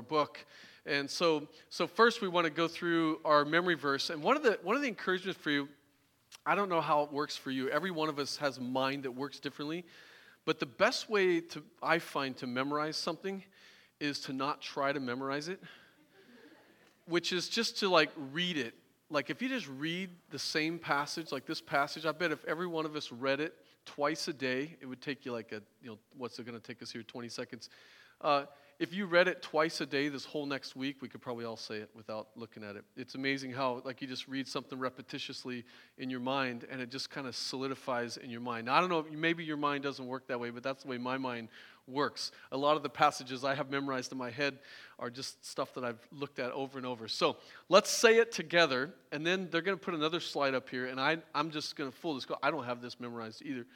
our book. And so, so first we want to go through our memory verse. And one of the one of the encouragements for you, I don't know how it works for you. Every one of us has a mind that works differently. But the best way to I find to memorize something is to not try to memorize it, which is just to like read it. Like if you just read the same passage, like this passage, I bet if every one of us read it twice a day, it would take you like a, you know, what's it going to take us here, 20 seconds. Uh, if you read it twice a day this whole next week, we could probably all say it without looking at it. It's amazing how, like, you just read something repetitiously in your mind and it just kind of solidifies in your mind. Now, I don't know, maybe your mind doesn't work that way, but that's the way my mind works. A lot of the passages I have memorized in my head are just stuff that I've looked at over and over. So let's say it together, and then they're going to put another slide up here, and I, I'm just going to fool this. I don't have this memorized either.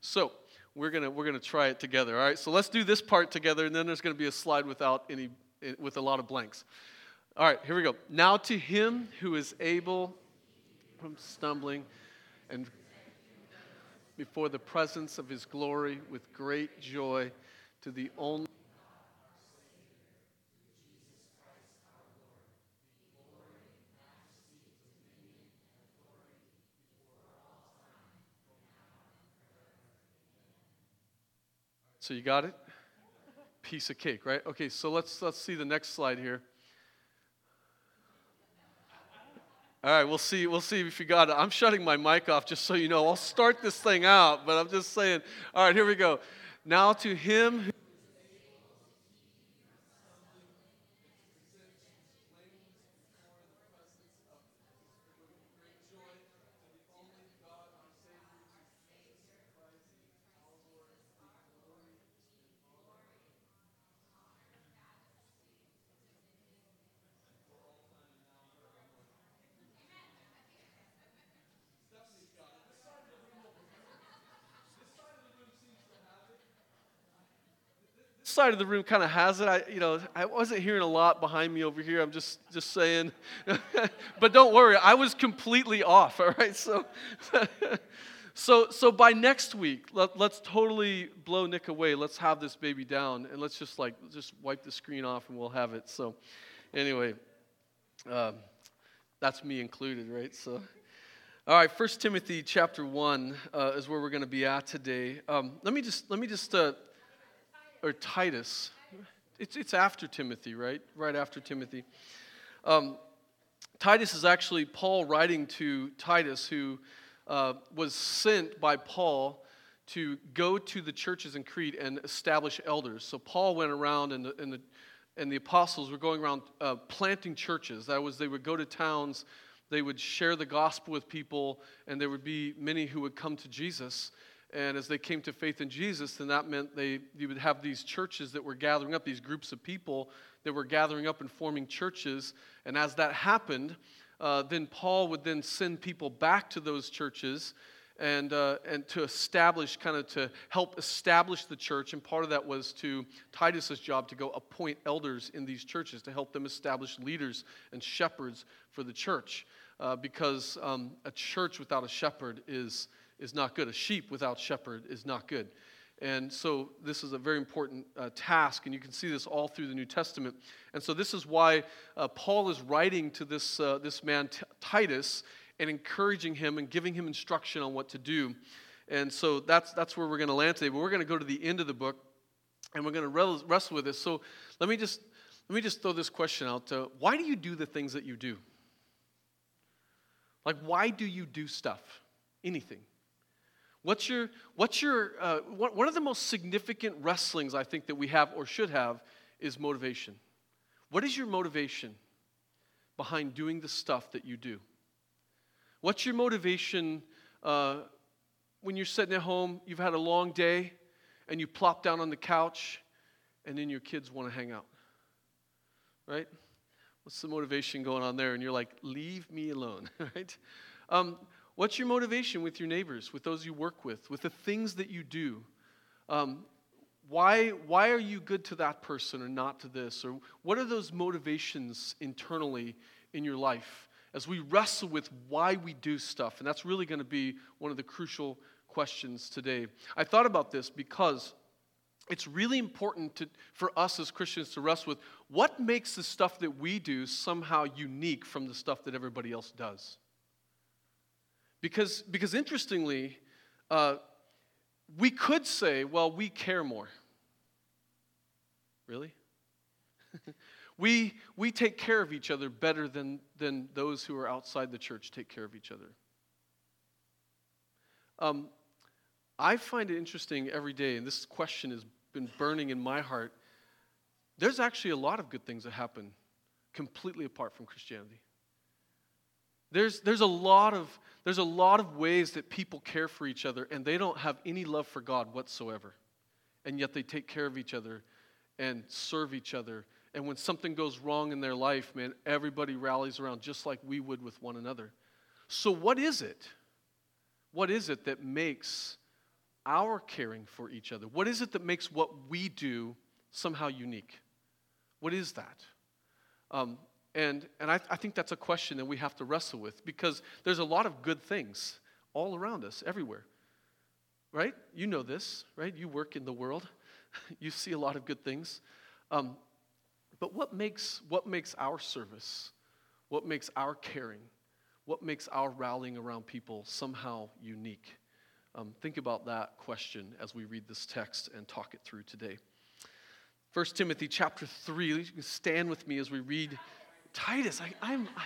So, we're gonna we're gonna try it together. All right. So let's do this part together, and then there's gonna be a slide without any eh, with a lot of blanks. All right. Here we go. Now to him who is able from stumbling and before the presence of his glory with great joy to the only So you got it? Piece of cake, right? Okay, so let's let's see the next slide here. All right, we'll see. We'll see if you got it. I'm shutting my mic off just so you know. I'll start this thing out, but I'm just saying. All right, here we go. Now to him side of the room kind of has it. I, you know, I wasn't hearing a lot behind me over here. I'm just, just saying. but don't worry, I was completely off. All right, so, so, so by next week, let, let's totally blow Nick away. Let's have this baby down, and let's just like just wipe the screen off, and we'll have it. So, anyway, um, that's me included, right? So. All right, First Timothy chapter one uh, is where we're going to be at today. Um, let me just let me just uh, or Titus. It's, it's after Timothy, right? Right after Timothy. Um, Titus is actually Paul writing to Titus, who uh, was sent by Paul to go to the churches in Crete and establish elders. So Paul went around, and the, and the, and the apostles were going around uh, planting churches. That was, they would go to towns, they would share the gospel with people, and there would be many who would come to Jesus. And as they came to faith in Jesus, then that meant they you would have these churches that were gathering up, these groups of people that were gathering up and forming churches. And as that happened, uh, then Paul would then send people back to those churches and, uh, and to establish, kind of to help establish the church. And part of that was to Titus's job to go appoint elders in these churches to help them establish leaders and shepherds for the church. Uh, because um, a church without a shepherd is is not good. A sheep without shepherd is not good. And so this is a very important uh, task, and you can see this all through the New Testament. And so this is why uh, Paul is writing to this, uh, this man, T- Titus, and encouraging him and giving him instruction on what to do. And so that's, that's where we're going to land today. But we're going to go to the end of the book, and we're going to wrestle with this. So let me just, let me just throw this question out. why do you do the things that you do? Like, why do you do stuff? Anything. What's your, what's your uh, one of the most significant wrestlings I think that we have or should have is motivation. What is your motivation behind doing the stuff that you do? What's your motivation uh, when you're sitting at home, you've had a long day, and you plop down on the couch, and then your kids want to hang out? Right? What's the motivation going on there? And you're like, leave me alone, right? Um, What's your motivation with your neighbors, with those you work with, with the things that you do? Um, why, why are you good to that person or not to this? Or what are those motivations internally in your life as we wrestle with why we do stuff? And that's really going to be one of the crucial questions today. I thought about this because it's really important to, for us as Christians to wrestle with what makes the stuff that we do somehow unique from the stuff that everybody else does. Because, because interestingly, uh, we could say, well, we care more. Really? we, we take care of each other better than, than those who are outside the church take care of each other. Um, I find it interesting every day, and this question has been burning in my heart. There's actually a lot of good things that happen completely apart from Christianity. There's, there's, a lot of, there's a lot of ways that people care for each other and they don't have any love for God whatsoever. And yet they take care of each other and serve each other. And when something goes wrong in their life, man, everybody rallies around just like we would with one another. So, what is it? What is it that makes our caring for each other? What is it that makes what we do somehow unique? What is that? Um, and and I, I think that's a question that we have to wrestle with because there's a lot of good things all around us, everywhere. Right? You know this, right? You work in the world, you see a lot of good things. Um, but what makes, what makes our service, what makes our caring, what makes our rallying around people somehow unique? Um, think about that question as we read this text and talk it through today. 1 Timothy chapter 3, you can stand with me as we read Titus. I, I'm, I,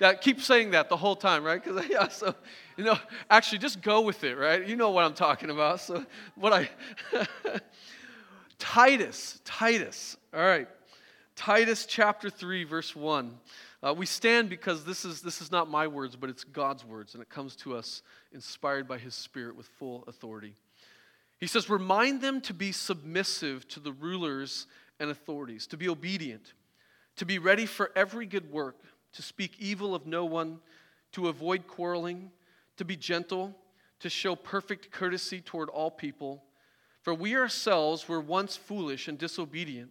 yeah, keep saying that the whole time, right? Because yeah, so you know, actually, just go with it, right? You know what I'm talking about. So what I Titus, Titus. All right, Titus chapter three, verse one. Uh, we stand because this is this is not my words, but it's God's words, and it comes to us inspired by His Spirit with full authority. He says, "Remind them to be submissive to the rulers and authorities, to be obedient." To be ready for every good work, to speak evil of no one, to avoid quarreling, to be gentle, to show perfect courtesy toward all people. For we ourselves were once foolish and disobedient,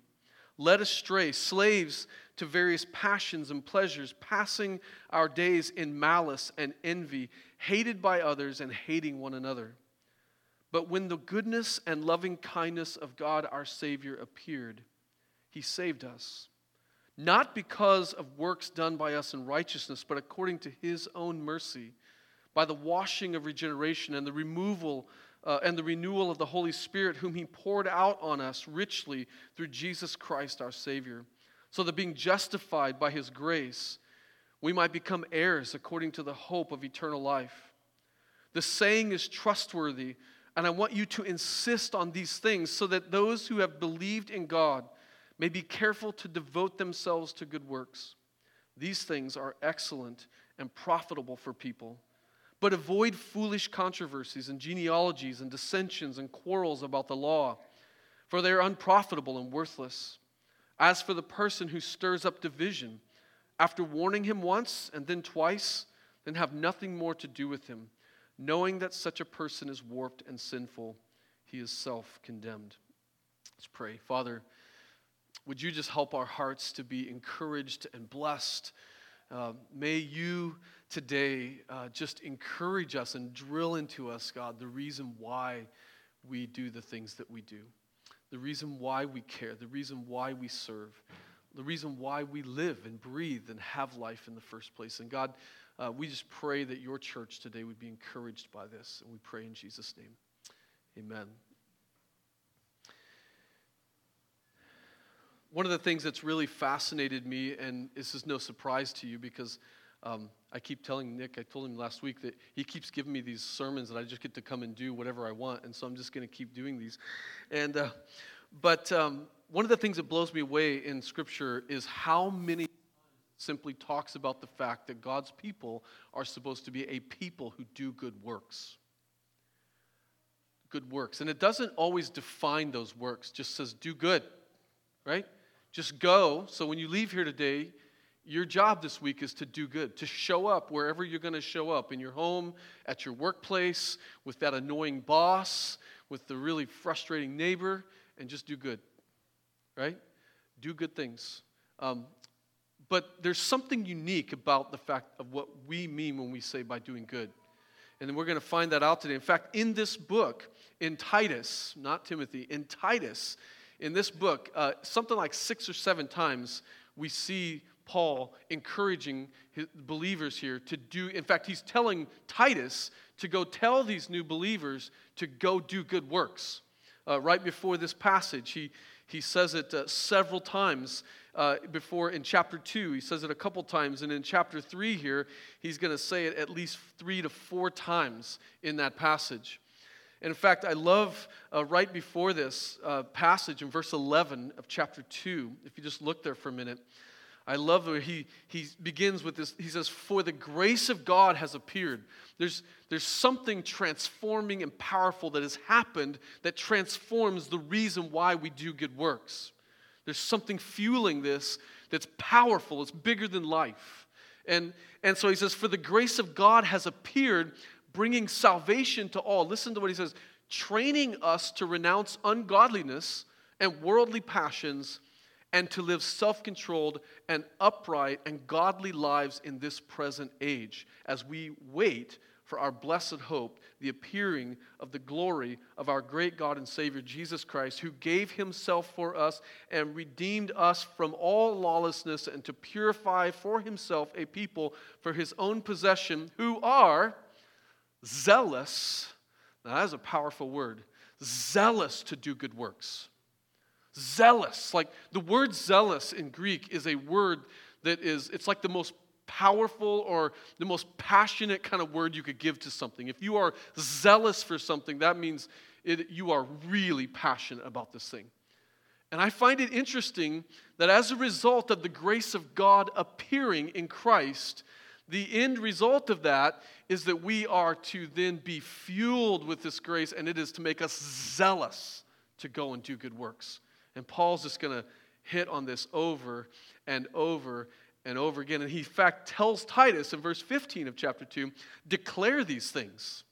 led astray, slaves to various passions and pleasures, passing our days in malice and envy, hated by others and hating one another. But when the goodness and loving kindness of God our Savior appeared, he saved us not because of works done by us in righteousness, but according to his own mercy, by the washing of regeneration and the removal uh, and the renewal of the Holy Spirit, whom he poured out on us richly through Jesus Christ our Savior, so that being justified by his grace, we might become heirs according to the hope of eternal life. The saying is trustworthy, and I want you to insist on these things so that those who have believed in God may be careful to devote themselves to good works. These things are excellent and profitable for people. But avoid foolish controversies and genealogies and dissensions and quarrels about the law, for they are unprofitable and worthless. As for the person who stirs up division, after warning him once and then twice, then have nothing more to do with him, knowing that such a person is warped and sinful. He is self condemned. Let's pray. Father, would you just help our hearts to be encouraged and blessed? Uh, may you today uh, just encourage us and drill into us, God, the reason why we do the things that we do, the reason why we care, the reason why we serve, the reason why we live and breathe and have life in the first place. And God, uh, we just pray that your church today would be encouraged by this. And we pray in Jesus' name. Amen. One of the things that's really fascinated me, and this is no surprise to you because um, I keep telling Nick, I told him last week that he keeps giving me these sermons that I just get to come and do whatever I want, and so I'm just going to keep doing these. And uh, but um, one of the things that blows me away in Scripture is how many simply talks about the fact that God's people are supposed to be a people who do good works. Good works, and it doesn't always define those works; just says do good, right? Just go. So when you leave here today, your job this week is to do good, to show up wherever you're going to show up in your home, at your workplace, with that annoying boss, with the really frustrating neighbor, and just do good. Right? Do good things. Um, but there's something unique about the fact of what we mean when we say by doing good. And we're going to find that out today. In fact, in this book, in Titus, not Timothy, in Titus, in this book, uh, something like six or seven times, we see Paul encouraging his believers here to do, in fact, he's telling Titus to go tell these new believers to go do good works. Uh, right before this passage, he, he says it uh, several times uh, before in chapter 2. He says it a couple times. And in chapter 3 here, he's going to say it at least three to four times in that passage. In fact, I love uh, right before this uh, passage in verse 11 of chapter 2, if you just look there for a minute, I love where he, he begins with this. He says, For the grace of God has appeared. There's, there's something transforming and powerful that has happened that transforms the reason why we do good works. There's something fueling this that's powerful, it's bigger than life. And, and so he says, For the grace of God has appeared, bringing salvation to all. Listen to what he says training us to renounce ungodliness and worldly passions and to live self controlled and upright and godly lives in this present age as we wait for our blessed hope, the appearing of the glory of our great God and Savior Jesus Christ, who gave himself for us and redeemed us from all lawlessness and to purify for himself a people for his own possession who are zealous. Now, that is a powerful word zealous to do good works. Zealous. Like the word zealous in Greek is a word that is, it's like the most powerful or the most passionate kind of word you could give to something. If you are zealous for something, that means it, you are really passionate about this thing. And I find it interesting that as a result of the grace of God appearing in Christ, the end result of that is that we are to then be fueled with this grace, and it is to make us zealous to go and do good works. And Paul's just going to hit on this over and over and over again. And he, in fact, tells Titus in verse 15 of chapter 2 declare these things.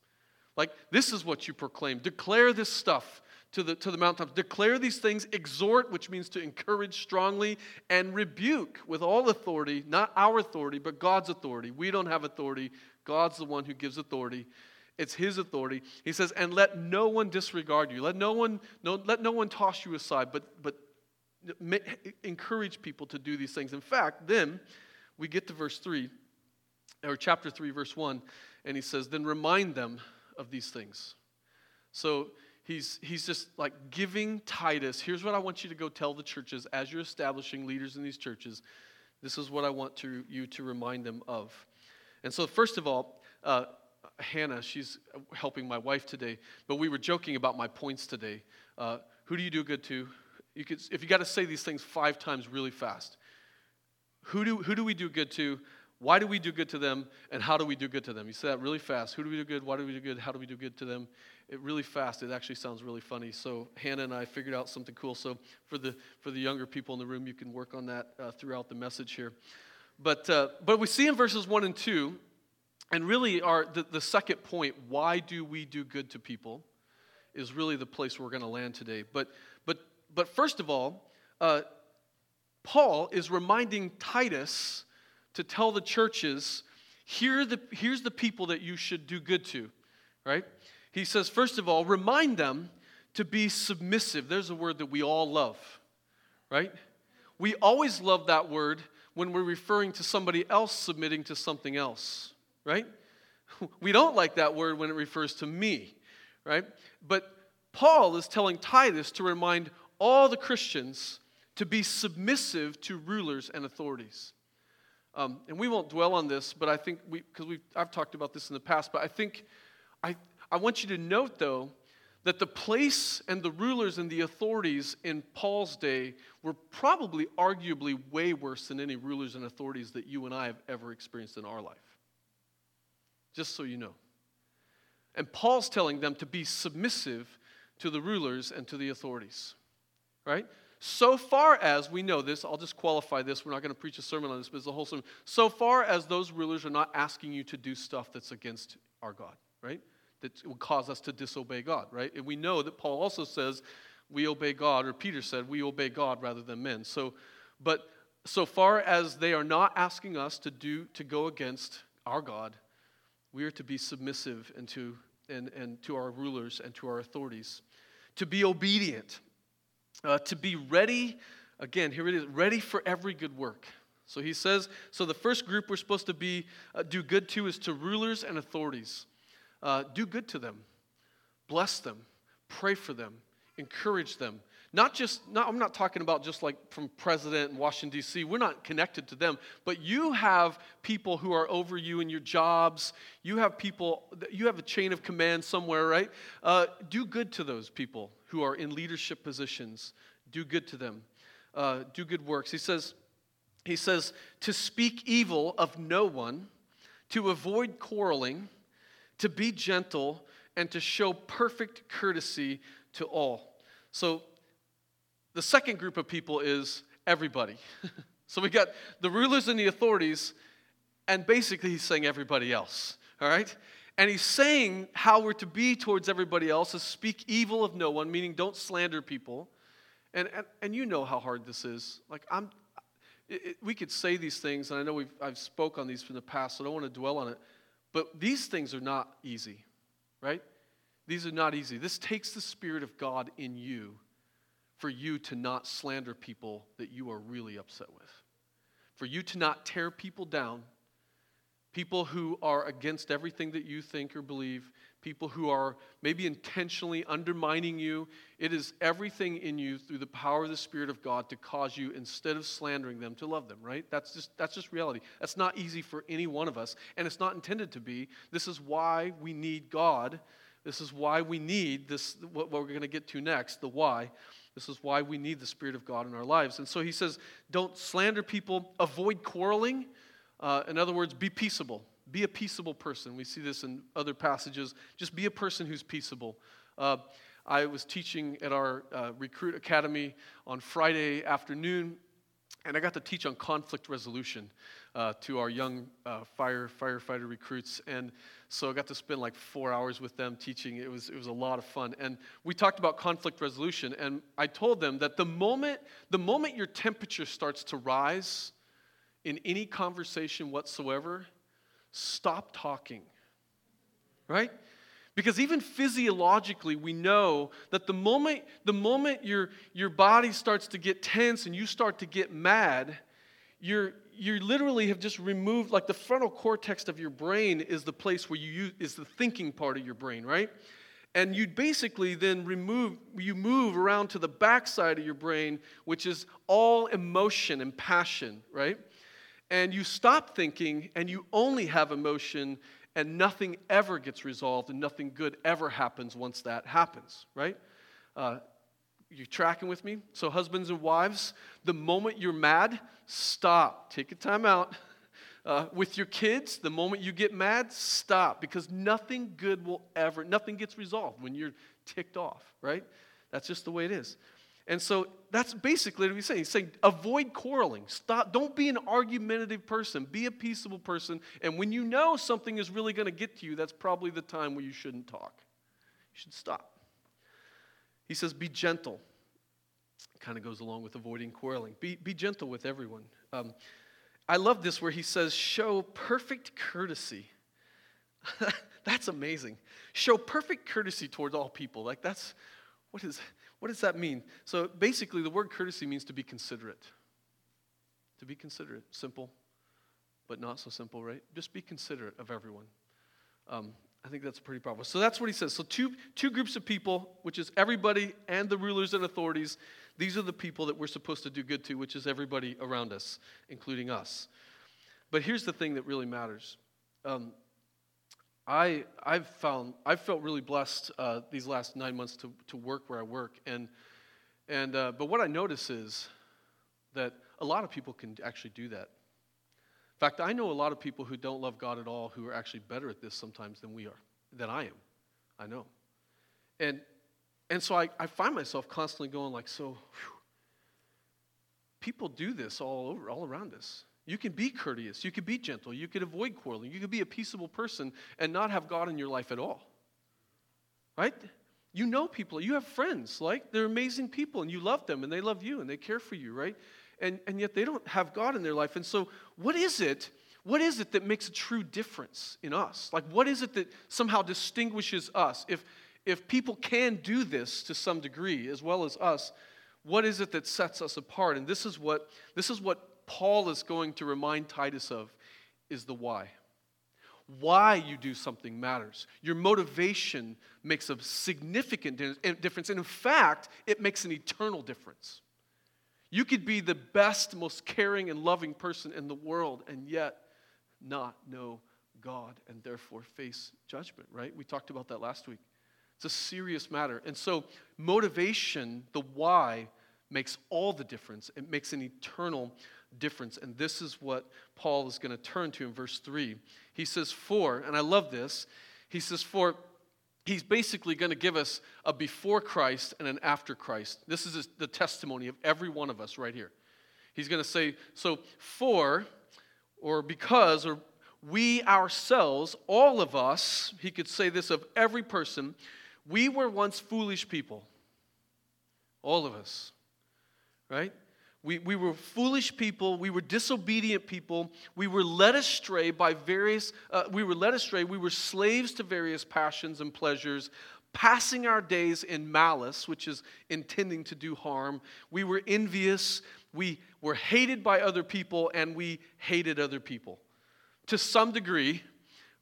Like, this is what you proclaim. Declare this stuff to the, to the mountaintops. Declare these things, exhort, which means to encourage strongly, and rebuke with all authority, not our authority, but God's authority. We don't have authority. God's the one who gives authority. It's his authority. He says, and let no one disregard you. Let no one, no, let no one toss you aside, but, but encourage people to do these things. In fact, then we get to verse 3, or chapter 3, verse 1, and he says, Then remind them of these things. So he's, he's just like giving Titus, here's what I want you to go tell the churches as you're establishing leaders in these churches. This is what I want to, you to remind them of. And so, first of all, uh, Hannah, she's helping my wife today, but we were joking about my points today. Uh, who do you do good to? You could, if you got to say these things five times really fast, who do, who do we do good to? Why do we do good to them? And how do we do good to them? You say that really fast. Who do we do good? Why do we do good? How do we do good to them? It really fast. It actually sounds really funny. So Hannah and I figured out something cool. So for the for the younger people in the room, you can work on that uh, throughout the message here. But uh, but we see in verses one and two, and really our the, the second point. Why do we do good to people? Is really the place we're going to land today. But but but first of all, uh, Paul is reminding Titus to tell the churches here the, here's the people that you should do good to, right? He says, first of all, remind them to be submissive. There's a word that we all love, right? We always love that word when we're referring to somebody else submitting to something else, right? We don't like that word when it refers to me, right? But Paul is telling Titus to remind all the Christians to be submissive to rulers and authorities. Um, and we won't dwell on this, but I think we, because we I've talked about this in the past, but I think I, I want you to note, though, that the place and the rulers and the authorities in Paul's day were probably arguably way worse than any rulers and authorities that you and I have ever experienced in our life. Just so you know. And Paul's telling them to be submissive to the rulers and to the authorities right? So far as we know this, I'll just qualify this. We're not going to preach a sermon on this, but it's a whole sermon. So far as those rulers are not asking you to do stuff that's against our God, right? That will cause us to disobey God, right? And we know that Paul also says we obey God, or Peter said we obey God rather than men. So, but so far as they are not asking us to do to go against our God, We are to be submissive and to, and, and to our rulers and to our authorities, to be obedient, uh, to be ready. Again, here it is ready for every good work. So he says, so the first group we're supposed to be uh, do good to is to rulers and authorities. Uh, do good to them, bless them, pray for them, encourage them. Not just, not, I'm not talking about just like from president in Washington, D.C. We're not connected to them, but you have people who are over you in your jobs. You have people, you have a chain of command somewhere, right? Uh, do good to those people who are in leadership positions. Do good to them. Uh, do good works. He says, he says, to speak evil of no one, to avoid quarreling, to be gentle, and to show perfect courtesy to all. So, the second group of people is everybody. so, we got the rulers and the authorities, and basically, he's saying everybody else, all right? And he's saying how we're to be towards everybody else is speak evil of no one, meaning don't slander people. And, and, and you know how hard this is. Like, I'm, it, it, we could say these things, and I know we've, I've spoke on these from the past, so I don't want to dwell on it. But these things are not easy, right? These are not easy. This takes the Spirit of God in you for you to not slander people that you are really upset with, for you to not tear people down, people who are against everything that you think or believe, people who are maybe intentionally undermining you. It is everything in you through the power of the Spirit of God to cause you, instead of slandering them, to love them, right? That's just, that's just reality. That's not easy for any one of us, and it's not intended to be. This is why we need God. This is why we need this, what we're going to get to next, the why. This is why we need the Spirit of God in our lives. And so he says, don't slander people, avoid quarreling. Uh, in other words, be peaceable. Be a peaceable person. We see this in other passages. Just be a person who's peaceable. Uh, I was teaching at our uh, recruit academy on Friday afternoon, and I got to teach on conflict resolution uh, to our young uh, fire firefighter recruits. And so I got to spend like four hours with them teaching. It was, it was a lot of fun. And we talked about conflict resolution, and I told them that the moment, the moment your temperature starts to rise in any conversation whatsoever, stop talking. Right? Because even physiologically, we know that the moment, the moment your, your body starts to get tense and you start to get mad, you're, you literally have just removed, like the frontal cortex of your brain is the place where you use, is the thinking part of your brain, right? And you basically then remove, you move around to the backside of your brain, which is all emotion and passion, right? and you stop thinking and you only have emotion and nothing ever gets resolved and nothing good ever happens once that happens, right? Uh, you tracking with me? So, husbands and wives, the moment you're mad, stop. Take a time out. Uh, with your kids, the moment you get mad, stop because nothing good will ever, nothing gets resolved when you're ticked off, right? That's just the way it is. And so that's basically what he's saying. He's saying avoid quarreling. Stop. Don't be an argumentative person. Be a peaceable person. And when you know something is really going to get to you, that's probably the time where you shouldn't talk. You should stop. He says, be gentle. Kind of goes along with avoiding quarreling. Be, be gentle with everyone. Um, I love this where he says, show perfect courtesy. that's amazing. Show perfect courtesy towards all people. Like that's what is what does that mean? So basically, the word courtesy means to be considerate. To be considerate. Simple, but not so simple, right? Just be considerate of everyone. Um, I think that's pretty powerful. So that's what he says. So, two, two groups of people, which is everybody and the rulers and authorities, these are the people that we're supposed to do good to, which is everybody around us, including us. But here's the thing that really matters. Um, I, I've found, I've felt really blessed uh, these last nine months to, to work where I work. And, and, uh, but what I notice is that a lot of people can actually do that. In fact, I know a lot of people who don't love God at all who are actually better at this sometimes than we are, than I am. I know. And, and so I, I find myself constantly going like, so, whew, people do this all over, all around us. You can be courteous. You can be gentle. You can avoid quarreling. You can be a peaceable person and not have God in your life at all. Right? You know people. You have friends. Like, they're amazing people and you love them and they love you and they care for you, right? And, and yet they don't have God in their life. And so, what is it? what is it that makes a true difference in us? Like, what is it that somehow distinguishes us? If, if people can do this to some degree, as well as us, what is it that sets us apart? And this is what, this is what Paul is going to remind Titus of is the why. Why you do something matters. Your motivation makes a significant eh, difference. And in fact, it makes an eternal difference. You could be the best, most caring, and loving person in the world and yet not know God and therefore face judgment, right? We talked about that last week. It's a serious matter. And so, motivation, the why, makes all the difference. It makes an eternal difference. And this is what Paul is going to turn to in verse 3. He says, For, and I love this, he says, For he's basically going to give us a before Christ and an after Christ. This is the testimony of every one of us right here. He's going to say, So, for, or because, or we ourselves, all of us, he could say this of every person, we were once foolish people. All of us right? We, we were foolish people. We were disobedient people. We were led astray by various, uh, we were led astray. We were slaves to various passions and pleasures, passing our days in malice, which is intending to do harm. We were envious. We were hated by other people, and we hated other people. To some degree,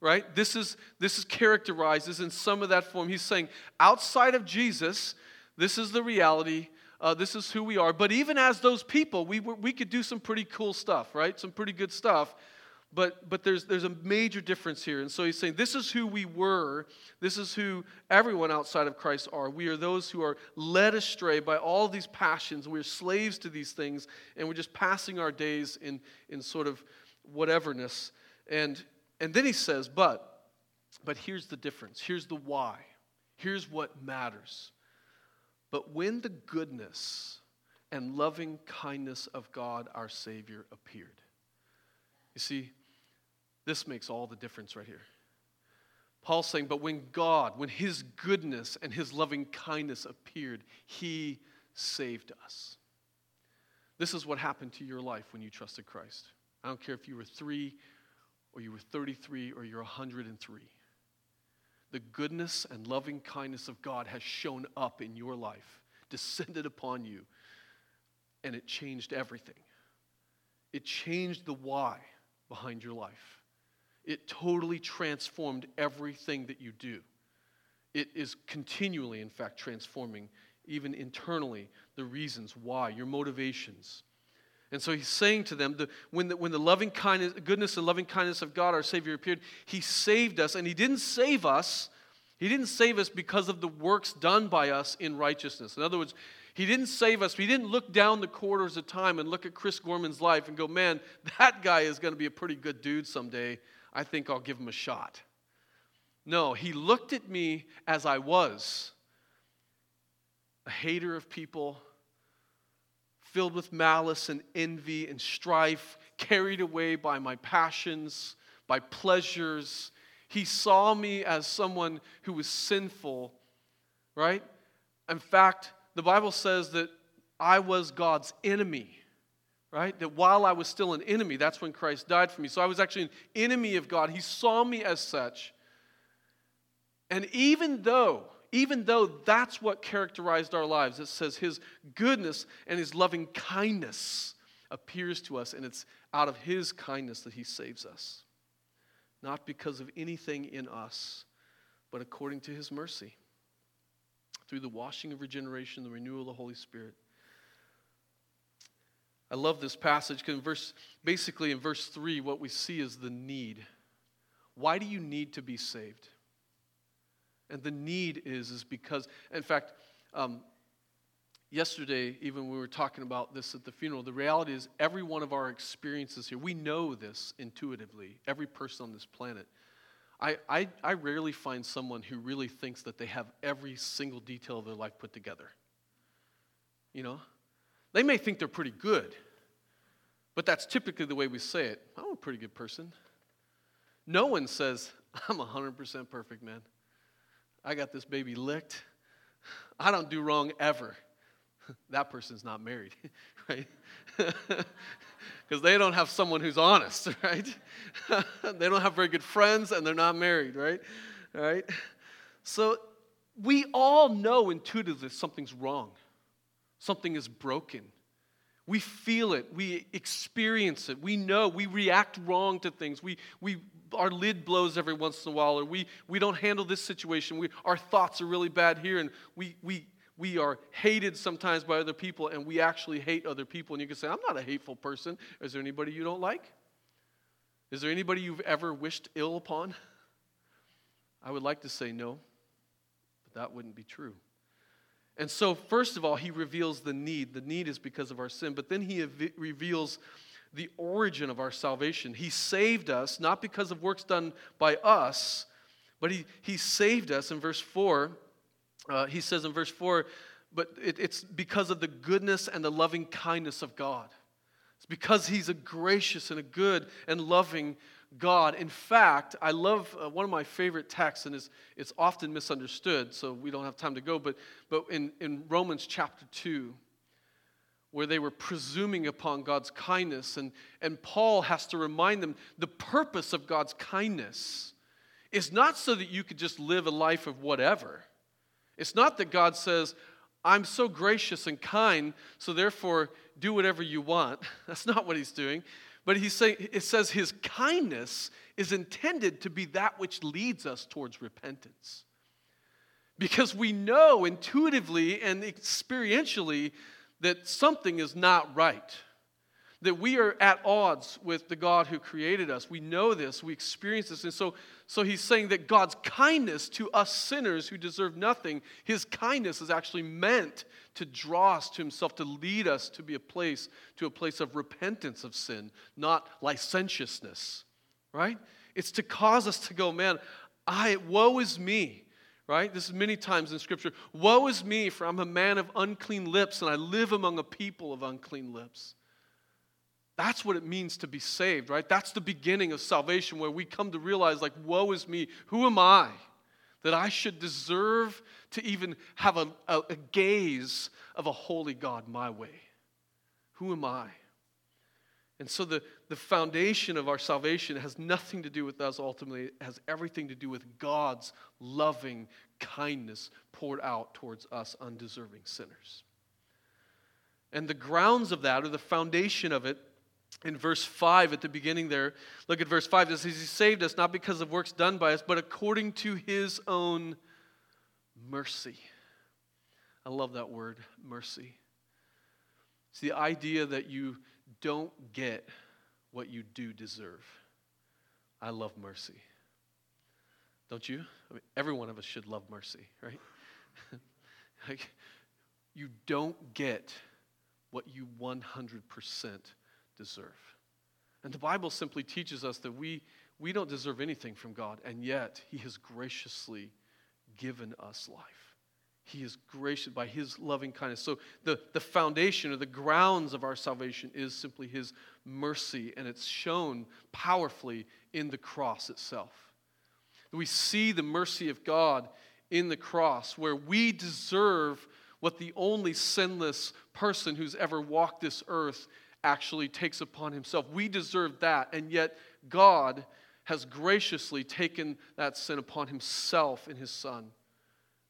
right? This is, this is characterized as in some of that form. He's saying, outside of Jesus, this is the reality uh, this is who we are. But even as those people, we, we could do some pretty cool stuff, right? Some pretty good stuff. But, but there's, there's a major difference here. And so he's saying, this is who we were. This is who everyone outside of Christ are. We are those who are led astray by all these passions. We're slaves to these things, and we're just passing our days in, in sort of whateverness. And, and then he says, but, but here's the difference. Here's the why. Here's what matters. But when the goodness and loving kindness of God our Savior appeared, you see, this makes all the difference right here. Paul's saying, but when God, when His goodness and His loving kindness appeared, He saved us. This is what happened to your life when you trusted Christ. I don't care if you were three or you were 33 or you're 103 the goodness and loving kindness of God has shown up in your life, descended upon you, and it changed everything. It changed the why behind your life. It totally transformed everything that you do. It is continually, in fact, transforming, even internally, the reasons why, your motivations. And so he's saying to them, the, when, the, when the loving kindness, goodness and loving kindness of God, our Savior, appeared, he saved us. And he didn't save us. He didn't save us because of the works done by us in righteousness. In other words, he didn't save us. He didn't look down the corridors of time and look at Chris Gorman's life and go, man, that guy is going to be a pretty good dude someday. I think I'll give him a shot. No, he looked at me as I was a hater of people, filled with malice and envy and strife, carried away by my passions, by pleasures. He saw me as someone who was sinful, right? In fact, the Bible says that I was God's enemy, right? That while I was still an enemy, that's when Christ died for me. So I was actually an enemy of God. He saw me as such. And even though even though that's what characterized our lives, it says His goodness and His loving kindness appears to us, and it's out of His kindness that He saves us. Not because of anything in us, but according to His mercy. Through the washing of regeneration, the renewal of the Holy Spirit. I love this passage because verse, basically in verse 3, what we see is the need. Why do you need to be saved? And the need is, is because, in fact, um, yesterday, even we were talking about this at the funeral, the reality is every one of our experiences here, we know this intuitively, every person on this planet. I, I, I rarely find someone who really thinks that they have every single detail of their life put together. You know? They may think they're pretty good, but that's typically the way we say it. I'm a pretty good person. No one says, I'm 100% perfect, man. I got this baby licked. I don't do wrong ever. that person's not married, right? because they don't have someone who's honest, right? they don't have very good friends and they're not married, right? Right? So we all know intuitively something's wrong, something is broken. We feel it, we experience it, we know, we react wrong to things. We, we, our lid blows every once in a while, or we, we don't handle this situation. We, our thoughts are really bad here, and we, we, we are hated sometimes by other people, and we actually hate other people. And you can say, I'm not a hateful person. Is there anybody you don't like? Is there anybody you've ever wished ill upon? I would like to say no, but that wouldn't be true. And so, first of all, he reveals the need. The need is because of our sin, but then he reveals the origin of our salvation. He saved us not because of works done by us, but he, he saved us in verse 4. Uh, he says in verse 4, but it, it's because of the goodness and the loving kindness of God. It's because he's a gracious and a good and loving God. In fact, I love uh, one of my favorite texts, and it's, it's often misunderstood, so we don't have time to go, but, but in, in Romans chapter 2, where they were presuming upon God's kindness, and, and Paul has to remind them the purpose of God's kindness is not so that you could just live a life of whatever. It's not that God says, I'm so gracious and kind, so therefore do whatever you want. That's not what he's doing. But he's saying, it says his kindness is intended to be that which leads us towards repentance. Because we know intuitively and experientially that something is not right that we are at odds with the God who created us. We know this, we experience this. And so, so he's saying that God's kindness to us sinners who deserve nothing, his kindness is actually meant to draw us to himself, to lead us to be a place, to a place of repentance of sin, not licentiousness, right? It's to cause us to go, man, I, woe is me right? This is many times in Scripture. Woe is me, for I'm a man of unclean lips, and I live among a people of unclean lips. That's what it means to be saved, right? That's the beginning of salvation where we come to realize, like, woe is me. Who am I that I should deserve to even have a, a, a gaze of a holy God my way? Who am I? And so the, the foundation of our salvation has nothing to do with us ultimately. It has everything to do with God's loving kindness poured out towards us undeserving sinners. And the grounds of that, or the foundation of it, in verse 5 at the beginning there. Look at verse 5. It says, He saved us not because of works done by us, but according to His own mercy. I love that word, mercy. It's the idea that you don't get what you do deserve. I love mercy. Don't you? I mean, every one of us should love mercy, right? like, you don't get what you 100% deserve. And the Bible simply teaches us that we, we don't deserve anything from God, and yet He has graciously given us life. He is gracious by His loving kindness. So, the, the foundation or the grounds of our salvation is simply His mercy, and it's shown powerfully in the cross itself. We see the mercy of God in the cross, where we deserve what the only sinless person who's ever walked this earth actually takes upon himself. We deserve that, and yet God has graciously taken that sin upon himself in his Son,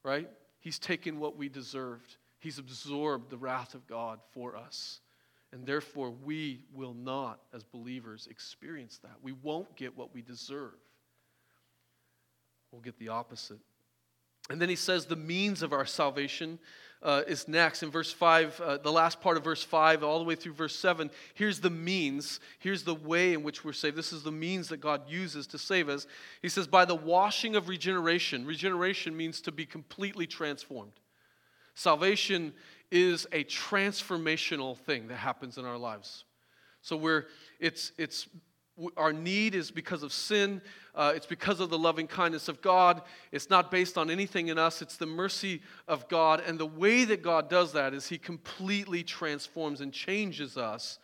right? He's taken what we deserved, he's absorbed the wrath of God for us. And therefore, we will not, as believers, experience that. We won't get what we deserve. We'll get the opposite. And then he says the means of our salvation uh, is next in verse 5, uh, the last part of verse 5, all the way through verse 7. Here's the means. Here's the way in which we're saved. This is the means that God uses to save us. He says, by the washing of regeneration. Regeneration means to be completely transformed. Salvation is a transformational thing that happens in our lives. So we're, it's, it's our need is because of sin. Uh, it's because of the loving kindness of God. It's not based on anything in us. It's the mercy of God. And the way that God does that is He completely transforms and changes us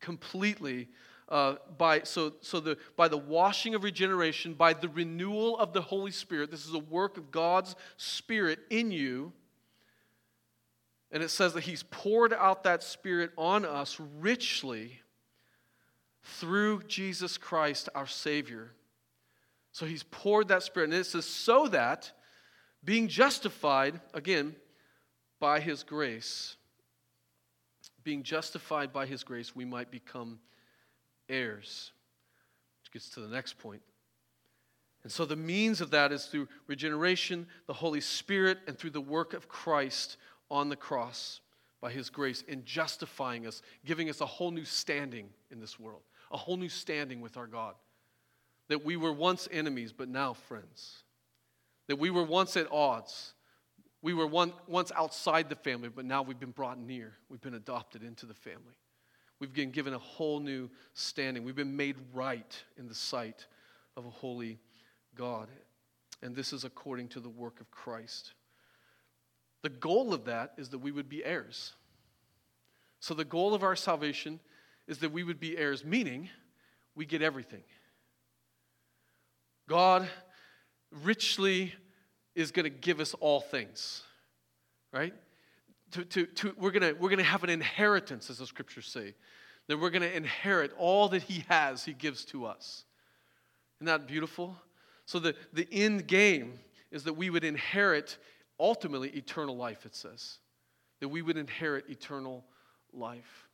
completely uh, by so so the by the washing of regeneration, by the renewal of the Holy Spirit. This is a work of God's Spirit in you. And it says that He's poured out that Spirit on us richly through Jesus Christ, our Savior. So he's poured that Spirit. And it says, so that being justified, again, by his grace, being justified by his grace, we might become heirs. Which gets to the next point. And so the means of that is through regeneration, the Holy Spirit, and through the work of Christ on the cross by his grace in justifying us, giving us a whole new standing in this world, a whole new standing with our God. That we were once enemies, but now friends. That we were once at odds. We were one, once outside the family, but now we've been brought near. We've been adopted into the family. We've been given a whole new standing. We've been made right in the sight of a holy God. And this is according to the work of Christ. The goal of that is that we would be heirs. So, the goal of our salvation is that we would be heirs, meaning we get everything. God richly is going to give us all things, right? To, to, to, we're going we're going to have an inheritance, as the scriptures say. That we're going to inherit all that He has, He gives to us. Isn't that beautiful? So, the, the end game is that we would inherit ultimately eternal life, it says. That we would inherit eternal life.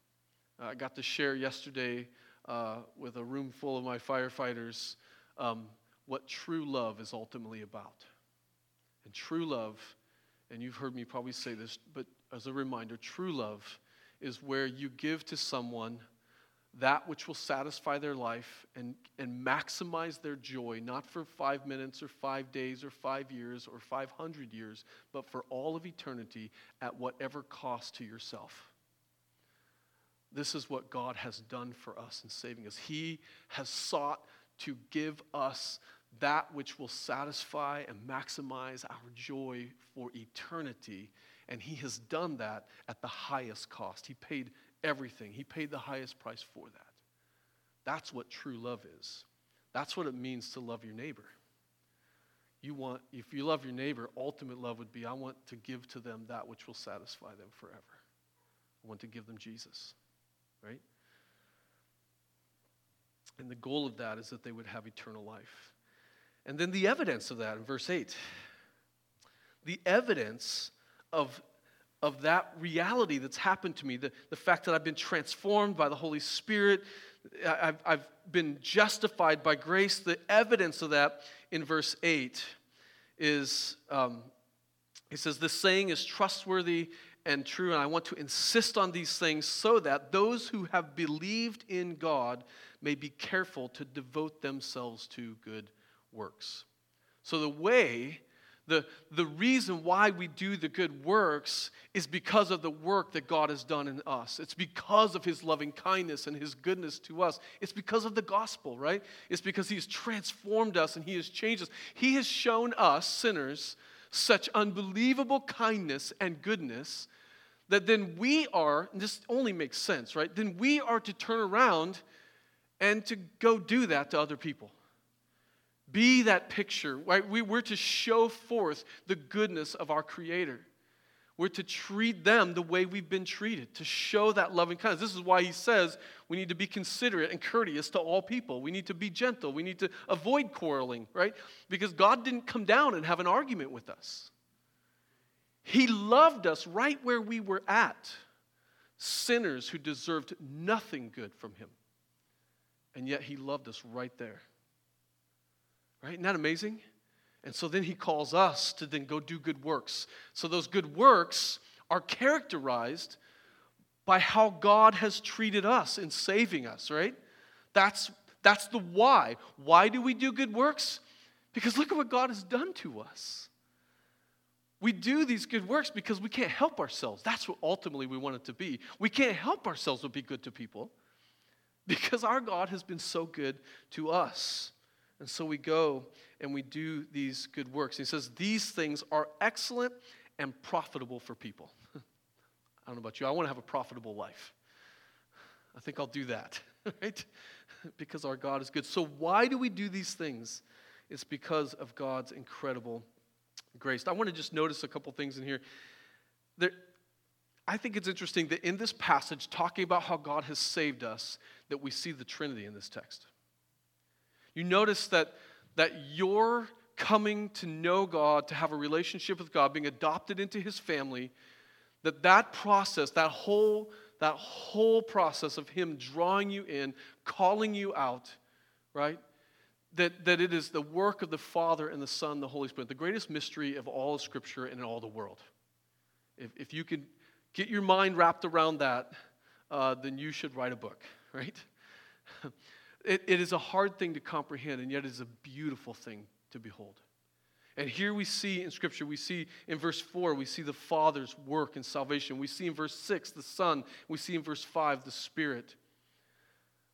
I got to share yesterday uh, with a room full of my firefighters um, what true love is ultimately about. And true love, and you've heard me probably say this, but as a reminder, true love is where you give to someone that which will satisfy their life and, and maximize their joy, not for five minutes or five days or five years or 500 years, but for all of eternity at whatever cost to yourself. This is what God has done for us in saving us. He has sought to give us that which will satisfy and maximize our joy for eternity. And He has done that at the highest cost. He paid everything. He paid the highest price for that. That's what true love is. That's what it means to love your neighbor. You want, if you love your neighbor, ultimate love would be I want to give to them that which will satisfy them forever. I want to give them Jesus, right? And the goal of that is that they would have eternal life. And then the evidence of that in verse 8. The evidence of of that reality that's happened to me, the, the fact that I've been transformed by the Holy Spirit, I've, I've been justified by grace. The evidence of that in verse 8 is um, he says, This saying is trustworthy and true, and I want to insist on these things so that those who have believed in God may be careful to devote themselves to good works. So, the way the, the reason why we do the good works is because of the work that God has done in us. It's because of His loving kindness and His goodness to us. It's because of the gospel, right? It's because He has transformed us and He has changed us. He has shown us, sinners, such unbelievable kindness and goodness that then we are, this only makes sense, right? Then we are to turn around and to go do that to other people. Be that picture, right? We, we're to show forth the goodness of our Creator. We're to treat them the way we've been treated, to show that loving kindness. This is why he says we need to be considerate and courteous to all people. We need to be gentle. We need to avoid quarreling, right? Because God didn't come down and have an argument with us. He loved us right where we were at, sinners who deserved nothing good from Him. And yet He loved us right there. Right? Isn't that amazing? And so then he calls us to then go do good works. So those good works are characterized by how God has treated us in saving us, right? That's, that's the why. Why do we do good works? Because look at what God has done to us. We do these good works because we can't help ourselves. That's what ultimately we want it to be. We can't help ourselves but be good to people because our God has been so good to us. And so we go and we do these good works. He says, These things are excellent and profitable for people. I don't know about you, I want to have a profitable life. I think I'll do that, right? because our God is good. So, why do we do these things? It's because of God's incredible grace. I want to just notice a couple things in here. There, I think it's interesting that in this passage, talking about how God has saved us, that we see the Trinity in this text. You notice that, that your coming to know God, to have a relationship with God, being adopted into his family, that that process, that whole, that whole process of him drawing you in, calling you out, right? That, that it is the work of the Father and the Son, the Holy Spirit, the greatest mystery of all of Scripture and in all the world. If, if you can get your mind wrapped around that, uh, then you should write a book, right? It, it is a hard thing to comprehend, and yet it is a beautiful thing to behold. And here we see in Scripture, we see in verse 4, we see the Father's work in salvation. We see in verse 6, the Son. We see in verse 5, the Spirit.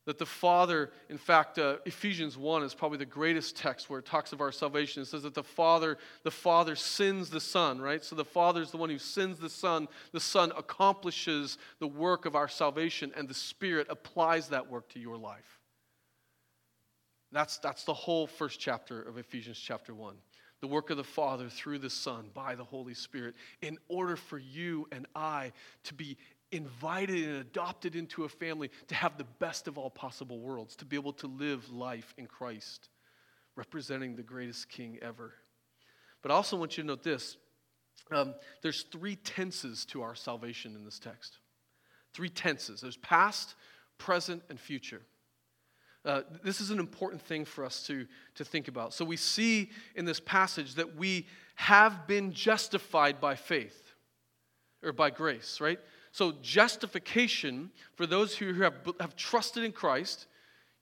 That the Father, in fact, uh, Ephesians 1 is probably the greatest text where it talks of our salvation. It says that the Father, the Father sends the Son, right? So the Father is the one who sends the Son. The Son accomplishes the work of our salvation, and the Spirit applies that work to your life. That's, that's the whole first chapter of Ephesians chapter 1 the work of the Father through the Son by the Holy Spirit in order for you and I to be invited and adopted into a family to have the best of all possible worlds, to be able to live life in Christ, representing the greatest King ever. But I also want you to note this um, there's three tenses to our salvation in this text. Three tenses there's past, present, and future. Uh, this is an important thing for us to, to think about. So we see in this passage that we have been justified by faith or by grace, right? So justification for those who have, have trusted in Christ,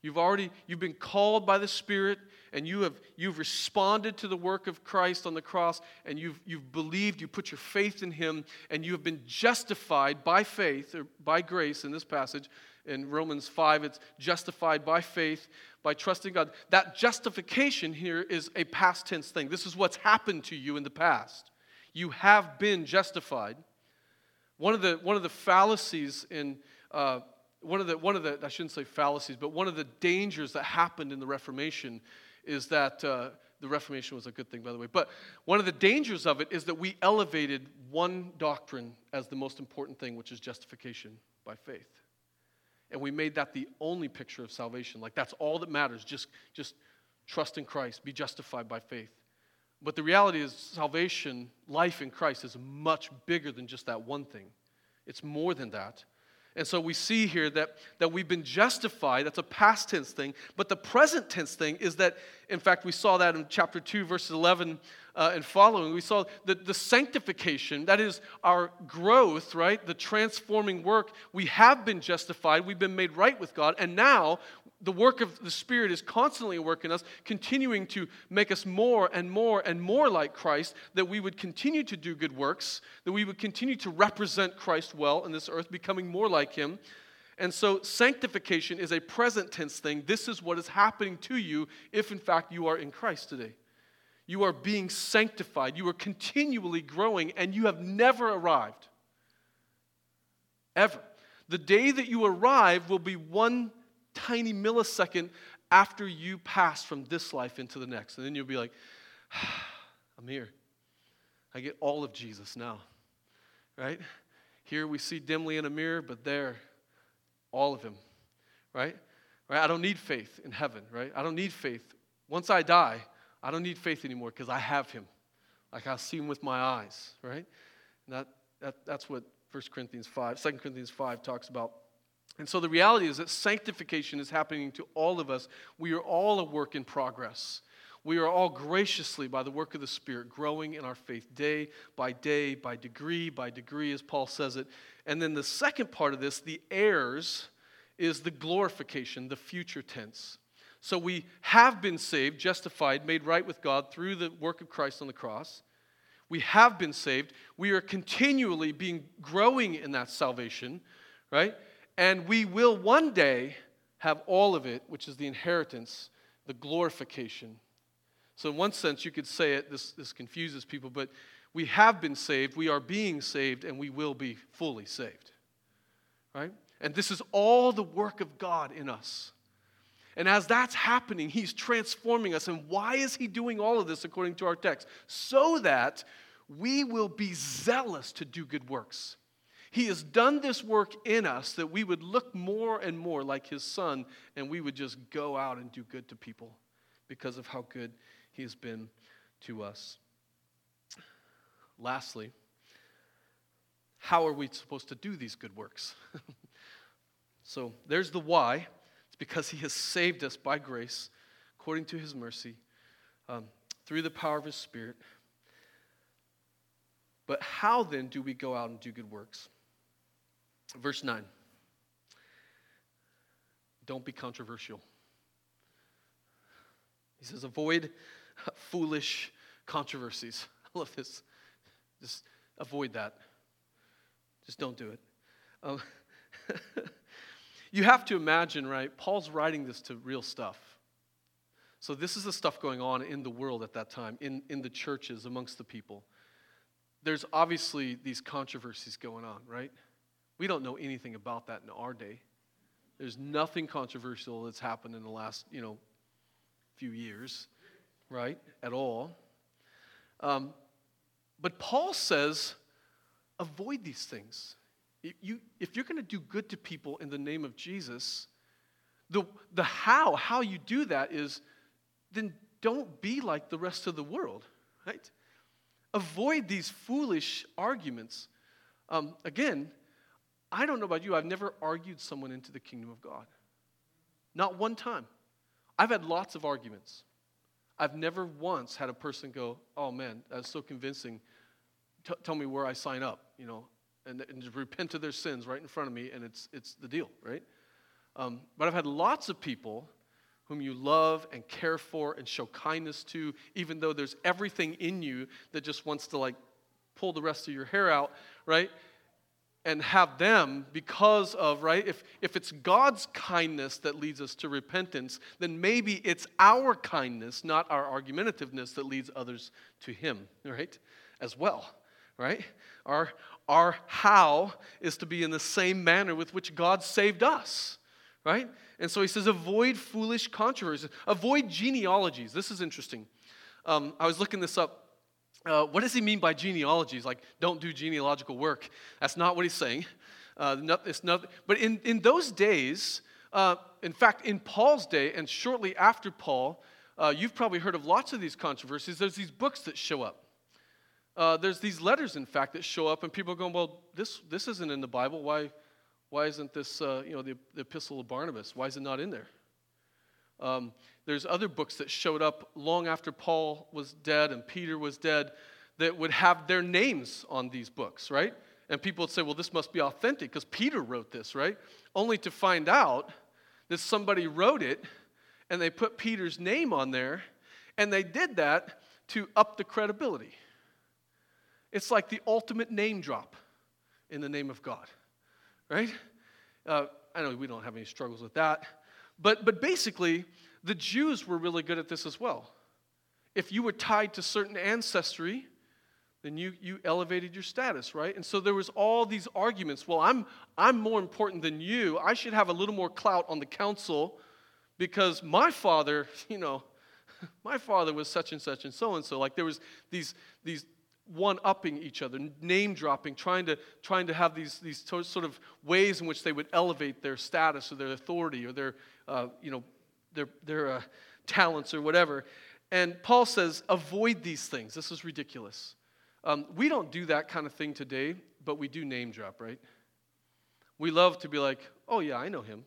you've already you've been called by the Spirit and you have you've responded to the work of Christ on the cross and you've you've believed, you put your faith in him and you have been justified by faith or by grace in this passage in Romans 5, it's justified by faith, by trusting God. That justification here is a past tense thing. This is what's happened to you in the past. You have been justified. One of the, one of the fallacies in, uh, one, of the, one of the, I shouldn't say fallacies, but one of the dangers that happened in the Reformation is that, uh, the Reformation was a good thing, by the way, but one of the dangers of it is that we elevated one doctrine as the most important thing, which is justification by faith and we made that the only picture of salvation. Like that's all that matters. Just, just trust in Christ, be justified by faith. But the reality is, salvation, life in Christ, is much bigger than just that one thing. It's more than that. And so we see here that, that we've been justified. That's a past tense thing. But the present tense thing is that, in fact, we saw that in chapter 2, verses 11 uh, and following. We saw the, the sanctification, that is our growth, right? The transforming work. We have been justified. We've been made right with God. And now the work of the Spirit is constantly working us, continuing to make us more and more and more like Christ, that we would continue to do good works, that we would continue to represent Christ well in this earth, becoming more like Him. And so, sanctification is a present tense thing. This is what is happening to you if, in fact, you are in Christ today. You are being sanctified, you are continually growing, and you have never arrived. Ever. The day that you arrive will be one tiny millisecond after you pass from this life into the next. And then you'll be like, I'm here. I get all of Jesus now. Right? Here we see dimly in a mirror, but there, all of him. Right? Right? I don't need faith in heaven, right? I don't need faith. Once I die, I don't need faith anymore because I have him. Like I see him with my eyes, right? And that, that, that's what 1 Corinthians 5, 2 Corinthians 5 talks about. And so the reality is that sanctification is happening to all of us. We are all a work in progress. We are all graciously, by the work of the Spirit, growing in our faith day by day, by degree by degree, as Paul says it. And then the second part of this, the heirs, is the glorification, the future tense. So we have been saved, justified, made right with God through the work of Christ on the cross. We have been saved. We are continually being growing in that salvation, right? And we will one day have all of it, which is the inheritance, the glorification. So, in one sense, you could say it, this, this confuses people, but we have been saved, we are being saved, and we will be fully saved. Right? And this is all the work of God in us. And as that's happening, He's transforming us. And why is He doing all of this according to our text? So that we will be zealous to do good works. He has done this work in us that we would look more and more like His Son and we would just go out and do good to people because of how good He has been to us. Lastly, how are we supposed to do these good works? so there's the why. It's because He has saved us by grace, according to His mercy, um, through the power of His Spirit. But how then do we go out and do good works? Verse 9. Don't be controversial. He says, avoid foolish controversies. I love this. Just avoid that. Just don't do it. Um, you have to imagine, right? Paul's writing this to real stuff. So, this is the stuff going on in the world at that time, in, in the churches, amongst the people. There's obviously these controversies going on, right? We don't know anything about that in our day. There's nothing controversial that's happened in the last, you know, few years, right? At all. Um, but Paul says, avoid these things. If, you, if you're going to do good to people in the name of Jesus, the, the how, how you do that is then don't be like the rest of the world, right? Avoid these foolish arguments. Um, again, I don't know about you, I've never argued someone into the kingdom of God. Not one time. I've had lots of arguments. I've never once had a person go, oh man, that's so convincing. T- tell me where I sign up, you know, and, and repent of their sins right in front of me, and it's, it's the deal, right? Um, but I've had lots of people whom you love and care for and show kindness to, even though there's everything in you that just wants to like pull the rest of your hair out, right? And have them because of, right? If, if it's God's kindness that leads us to repentance, then maybe it's our kindness, not our argumentativeness, that leads others to Him, right? As well, right? Our, our how is to be in the same manner with which God saved us, right? And so he says, avoid foolish controversies, avoid genealogies. This is interesting. Um, I was looking this up uh, what does he mean by genealogies? Like, don't do genealogical work. That's not what he's saying. Uh, not, it's not, but in, in those days, uh, in fact, in Paul's day and shortly after Paul, uh, you've probably heard of lots of these controversies. There's these books that show up. Uh, there's these letters, in fact, that show up, and people are going, well, this, this isn't in the Bible. Why, why isn't this, uh, you know, the, the Epistle of Barnabas? Why is it not in there? Um, there's other books that showed up long after Paul was dead and Peter was dead that would have their names on these books, right? And people would say, well, this must be authentic because Peter wrote this, right? Only to find out that somebody wrote it and they put Peter's name on there and they did that to up the credibility. It's like the ultimate name drop in the name of God, right? Uh, I know we don't have any struggles with that. But, but basically, the Jews were really good at this as well. If you were tied to certain ancestry, then you, you elevated your status, right? And so there was all these arguments. Well, I'm, I'm more important than you. I should have a little more clout on the council because my father, you know, my father was such and such and so and so. Like there was these, these one-upping each other, name dropping, trying to, trying to have these, these sort of ways in which they would elevate their status or their authority or their, uh, you know, their, their uh, talents or whatever. And Paul says, avoid these things. This is ridiculous. Um, we don't do that kind of thing today, but we do name drop, right? We love to be like, oh, yeah, I know him.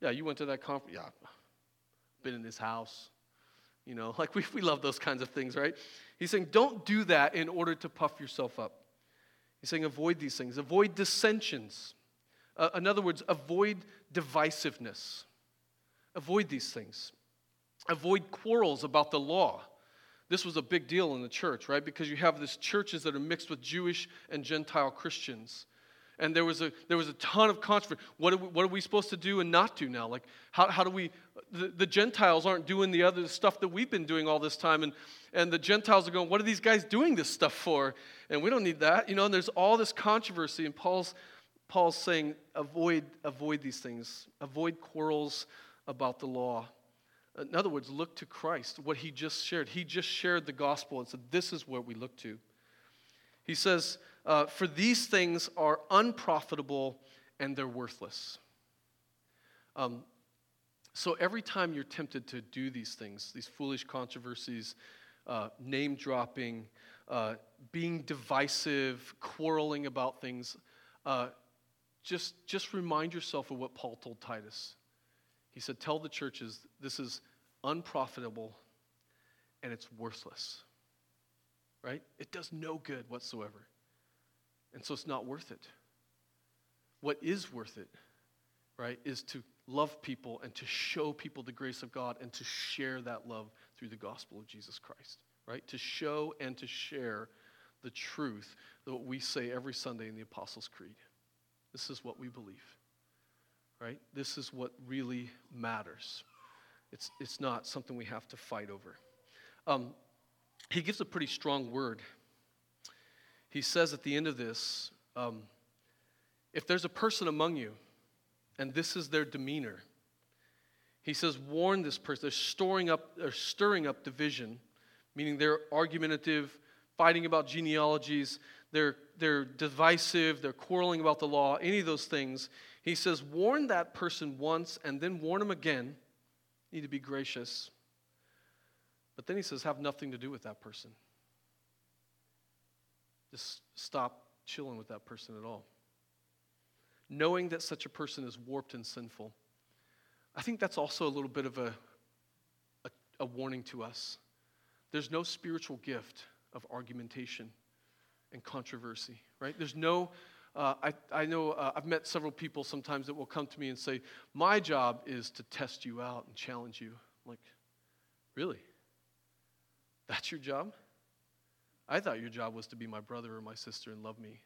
Yeah, you went to that conference. Yeah, been in his house. You know, like we, we love those kinds of things, right? He's saying, don't do that in order to puff yourself up. He's saying, avoid these things, avoid dissensions. Uh, in other words, avoid divisiveness. Avoid these things. Avoid quarrels about the law. This was a big deal in the church, right? Because you have these churches that are mixed with Jewish and Gentile Christians. And there was a, there was a ton of controversy. What are, we, what are we supposed to do and not do now? Like, how, how do we, the, the Gentiles aren't doing the other stuff that we've been doing all this time. And, and the Gentiles are going, what are these guys doing this stuff for? And we don't need that. You know, and there's all this controversy. And Paul's, Paul's saying, avoid, avoid these things. Avoid quarrels about the law. In other words, look to Christ, what he just shared. He just shared the gospel and said, this is what we look to. He says, uh, for these things are unprofitable and they're worthless. Um, so every time you're tempted to do these things, these foolish controversies, uh, name dropping, uh, being divisive, quarreling about things, uh, just, just remind yourself of what Paul told Titus. He said, Tell the churches this is unprofitable and it's worthless. Right? It does no good whatsoever. And so it's not worth it. What is worth it, right, is to love people and to show people the grace of God and to share that love through the gospel of Jesus Christ, right? To show and to share the truth that we say every Sunday in the Apostles' Creed. This is what we believe, right? This is what really matters. It's, it's not something we have to fight over. Um, he gives a pretty strong word. He says at the end of this um, if there's a person among you, and this is their demeanor, he says, warn this person. They're storing up, they're stirring up division, meaning they're argumentative, fighting about genealogies, they're, they're divisive, they're quarreling about the law, any of those things. He says, warn that person once and then warn them again. Need to be gracious. But then he says, have nothing to do with that person. Just stop chilling with that person at all. Knowing that such a person is warped and sinful. I think that's also a little bit of a, a, a warning to us. There's no spiritual gift of argumentation and controversy, right? There's no, uh, I, I know uh, I've met several people sometimes that will come to me and say, My job is to test you out and challenge you. I'm like, really? That's your job? I thought your job was to be my brother or my sister and love me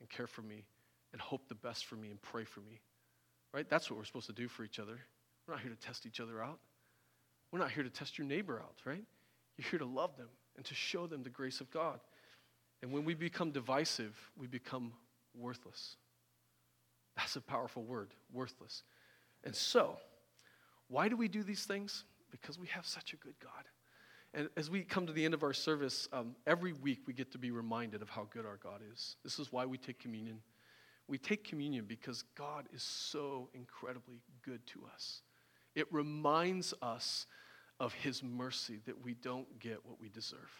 and care for me and hope the best for me and pray for me. Right? That's what we're supposed to do for each other. We're not here to test each other out. We're not here to test your neighbor out, right? You're here to love them and to show them the grace of God. And when we become divisive, we become worthless. That's a powerful word, worthless. And so, why do we do these things? Because we have such a good God. And as we come to the end of our service, um, every week we get to be reminded of how good our God is. This is why we take communion. We take communion because God is so incredibly good to us. It reminds us of His mercy that we don't get what we deserve.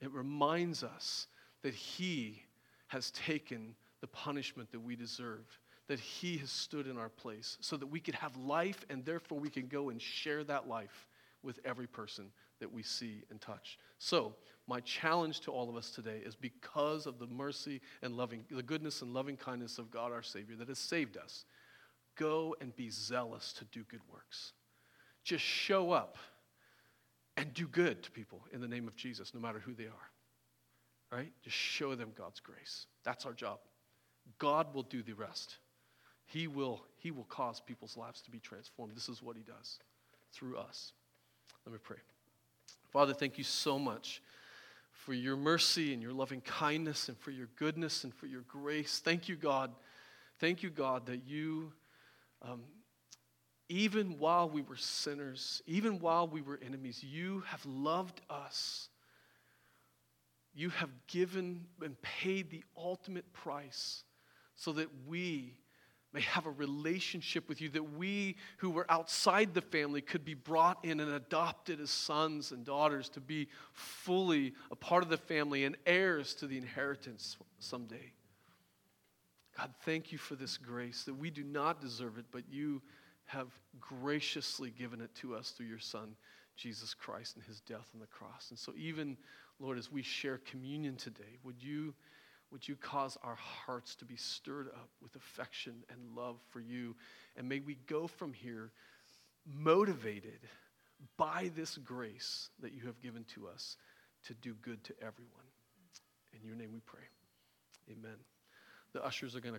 It reminds us that He has taken the punishment that we deserve, that He has stood in our place so that we could have life and therefore we can go and share that life with every person that we see and touch. So, my challenge to all of us today is because of the mercy and loving, the goodness and loving kindness of God our Savior that has saved us, go and be zealous to do good works. Just show up and do good to people in the name of Jesus, no matter who they are. Right? Just show them God's grace. That's our job. God will do the rest. He will, he will cause people's lives to be transformed. This is what He does through us. Let me pray. Father, thank you so much for your mercy and your loving kindness and for your goodness and for your grace. Thank you, God. Thank you, God, that you, um, even while we were sinners, even while we were enemies, you have loved us. You have given and paid the ultimate price so that we may have a relationship with you, that we who were outside the family could be brought in and adopted as sons and daughters to be fully a part of the family and heirs to the inheritance someday. God, thank you for this grace that we do not deserve it, but you have graciously given it to us through your Son, Jesus Christ, and his death on the cross. And so, even, Lord, as we share communion today, would you would you cause our hearts to be stirred up with affection and love for you? And may we go from here motivated by this grace that you have given to us to do good to everyone. In your name we pray. Amen. The ushers are going to